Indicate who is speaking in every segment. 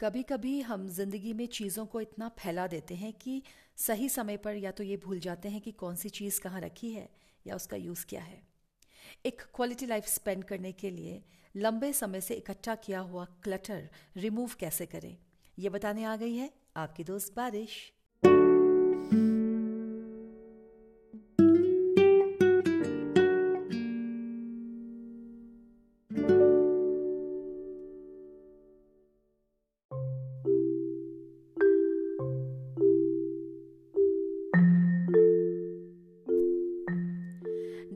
Speaker 1: कभी कभी हम ज़िंदगी में चीज़ों को इतना फैला देते हैं कि सही समय पर या तो ये भूल जाते हैं कि कौन सी चीज़ कहाँ रखी है या उसका यूज़ क्या है। एक क्वालिटी लाइफ स्पेंड करने के लिए लंबे समय से इकट्ठा किया हुआ क्लटर रिमूव कैसे करें? यह बताने आ गई है आपकी दोस्त बारिश।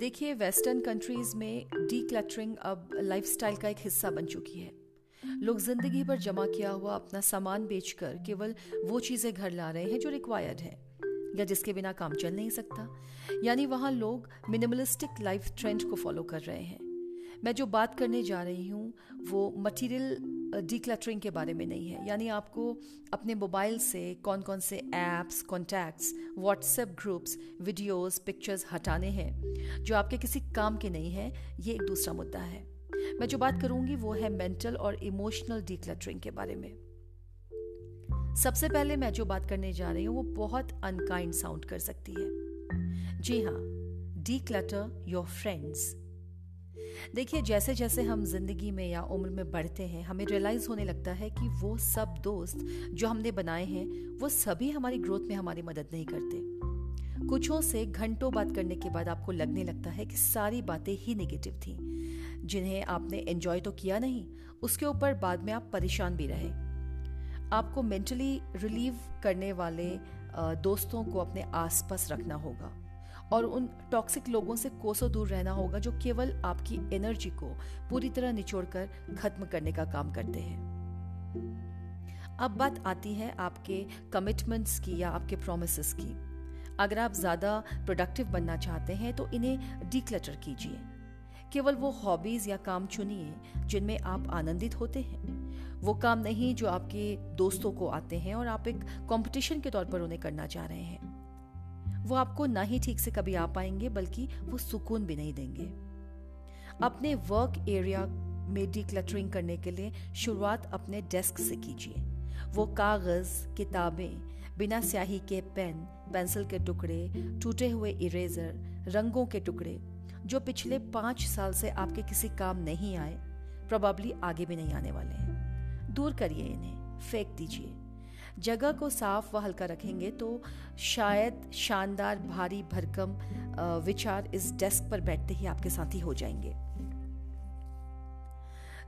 Speaker 1: देखिए वेस्टर्न कंट्रीज़ में डी अब लाइफस्टाइल का एक हिस्सा बन चुकी है। लोग ज़िंदगी भर जमा किया हुआ अपना सामान बेचकर केवल वो चीज़ें घर ला रहे हैं जो रिक्वायर्ड है, या जिसके बिना काम चल नहीं सकता। यानी वहाँ लोग मिनिमलिस्टिक लाइफ ट्रेंड को फॉलो कर रहे हैं। मैं जो बात करने जा रही हूँ, वो मटेरियल डीक्लटरिंग के बारे में नहीं है। यानी आपको अपने मोबाइल से कौन कौन से apps contacts WhatsApp groups videos pictures हटाने हैं, जो आपके किसी काम के नहीं हैं, ये एक दूसरा मुद्दा है। मैं जो बात करूँगी वो है मेंटल और इमोशनल डीक्लटरिंग के बारे में। सबसे पहले मैं जो बात करने जा रही हूँ, वो बहुत अनकाइंड साउंड कर सकती है। जी हाँ डी क्लटर योर फ्रेंड्स देखिए जैसे जैसे हम ज़िंदगी में या उम्र में बढ़ते हैं, हमें रियलाइज़ होने लगता है कि वो सब दोस्त जो हमने बनाए हैं, वो सभी हमारी ग्रोथ में हमारी मदद नहीं करते। कुछों से घंटों बात करने के बाद आपको लगने लगता है कि सारी बातें ही नेगेटिव थी। जिन्हें आपने एंजॉय तो किया नहीं, उसके ऊपर बाद में आप परेशान भी रहे। आपको मेंटली रिलीव करने वाले दोस्तों को अपने आसपास रखना होगा। और उन टॉक्सिक लोगों से कोसों दूर रहना होगा जो केवल आपकी एनर्जी को पूरी तरह निचोड़कर खत्म करने का काम करते हैं। अब बात आती है आपके कमिटमेंट्स की या आपके प्रोमिस की। अगर आप ज़्यादा प्रोडक्टिव बनना चाहते हैं तो इन्हें डिक्लटर कीजिए। केवल वो हॉबीज या काम चुनिए जिनमें आप आनंदित होते हैं। वो काम नहीं जो आपके दोस्तों को आते हैं और आप एक कंपटीशन के तौर पर उन्हें करना चाह रहे हैं। वो आपको ना ही ठीक से कभी आ पाएँगे, बल्कि वो सुकून भी नहीं देंगे। अपने वर्क एरिया में डिक्लटरिंग करने के लिए शुरुआत अपने डेस्क से कीजिए। वो कागज़, किताबें, बिना स्याही के पेन, पेंसिल के टुकड़े, टूटे हुए इरेजर रंगों के टुकड़े, जो पिछले पाँच साल से आपके किसी काम नहीं आए प्रोबेबली आगे भी नहीं आने वाले हैं। दूर करिए इन्हें, फेंक दीजिए। जगह को साफ़ व हल्का रखेंगे तो शायद शानदार, भारी, भरकम विचार इस डेस्क पर बैठते ही आपके साथ ही हो जाएँगे।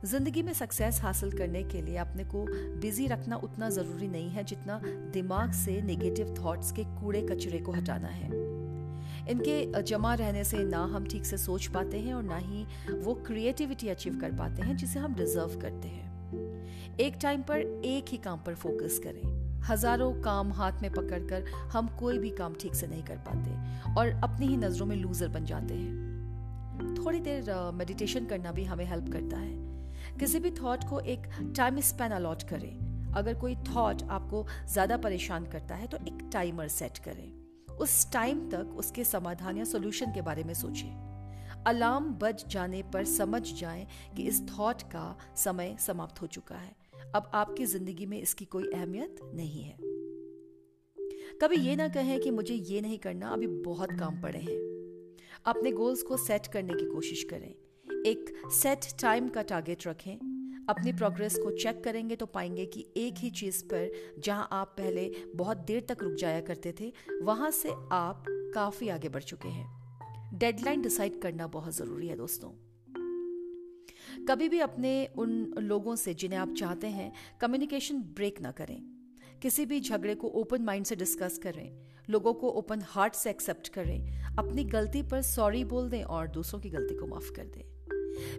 Speaker 1: ज़िंदगी में सक्सेस हासिल करने के लिए अपने को बिज़ी रखना उतना ज़रूरी नहीं है जितना दिमाग से नेगेटिव थॉट्स के कूड़े कचरे को हटाना है। इनके जमा रहने से ना हम ठीक से सोच पाते हैं और ना ही वो क्रिएटिविटी अचीव कर पाते हैं जिसे हम डिजर्व करते हैं। एक टाइम पर एक ही काम पर फोकस करें। हज़ारों काम हाथ में पकड़कर हम कोई भी काम ठीक से नहीं कर पाते और अपनी ही नज़रों में लूजर बन जाते हैं। थोड़ी देर मेडिटेशन करना भी हमें हेल्प करता है। किसी भी थॉट को एक टाइम स्पैन अलॉट करें। अगर कोई थॉट आपको ज़्यादा परेशान करता है तो एक टाइमर सेट करें। उस टाइम तक उसके समाधान या सोल्यूशन के बारे में सोचें। अलार्म बज जाने पर समझ जाएँ कि इस थॉट का समय समाप्त हो चुका है। अब आपकी ज़िंदगी में इसकी कोई अहमियत नहीं है। कभी ये ना कहें कि मुझे ये नहीं करना, अभी बहुत काम पड़े हैं। अपने गोल्स को सेट करने की कोशिश करें। एक सेट टाइम का टारगेट रखें। अपनी प्रोग्रेस को चेक करेंगे तो पाएँगे कि एक ही चीज़ पर जहाँ आप पहले बहुत देर तक रुक जाया करते थे, वहाँ से आप काफ़ी आगे बढ़ चुके हैं। डेडलाइन डिसाइड करना बहुत ज़रूरी है दोस्तों। कभी भी अपने उन लोगों से जिन्हें आप चाहते हैं कम्युनिकेशन ब्रेक ना करें। किसी भी झगड़े को ओपन माइंड से डिस्कस करें। लोगों को ओपन हार्ट से एक्सेप्ट करें। अपनी गलती पर सॉरी बोल दें और दूसरों की गलती को माफ़ कर दें।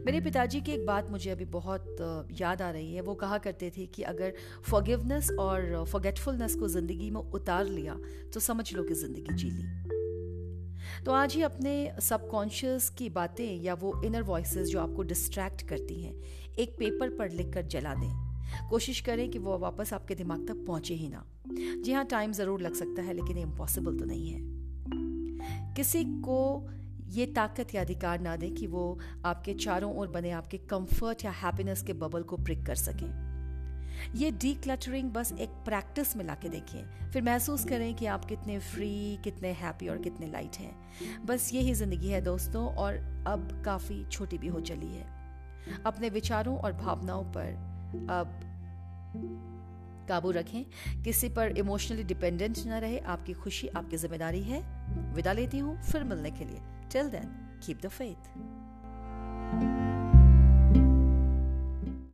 Speaker 1: मेरे पिताजी की एक बात मुझे अभी बहुत याद आ रही है। वो कहा करते थे कि अगर फॉरगिवनेस और फॉरगेटफुलनेस को ज़िंदगी में उतार लिया तो समझ लो कि ज़िंदगी जी ली। तो आज ही अपने सबकॉन्शियस की बातें या वो इनर वॉइसेस जो आपको डिस्ट्रैक्ट करती हैं, एक पेपर पर लिखकर जला दें। कोशिश करें कि वो वापस आपके दिमाग तक पहुँचे ही ना। जी हाँ टाइम ज़रूर लग सकता है, लेकिन इम्पॉसिबल तो नहीं है। किसी को ये ताकत या अधिकार ना दें कि वो आपके चारों ओर बने, आपके कंफर्ट या हैप्पीनेस के बबल को प्रिक कर सकें। ये डी क्लटरिंग बस एक प्रैक्टिस में ला के देखें फिर महसूस करें कि आप कितने फ्री कितने हैप्पी और कितने लाइट हैं। बस यही ज़िंदगी है दोस्तों और अब काफ़ी छोटी भी हो चली है। अपने विचारों और भावनाओं पर अब काबू रखें। किसी पर इमोशनली डिपेंडेंट ना रहे। आपकी खुशी, आपकी ज़िम्मेदारी है। विदा लेती हूँ फिर मिलने के लिए। Till then keep the faith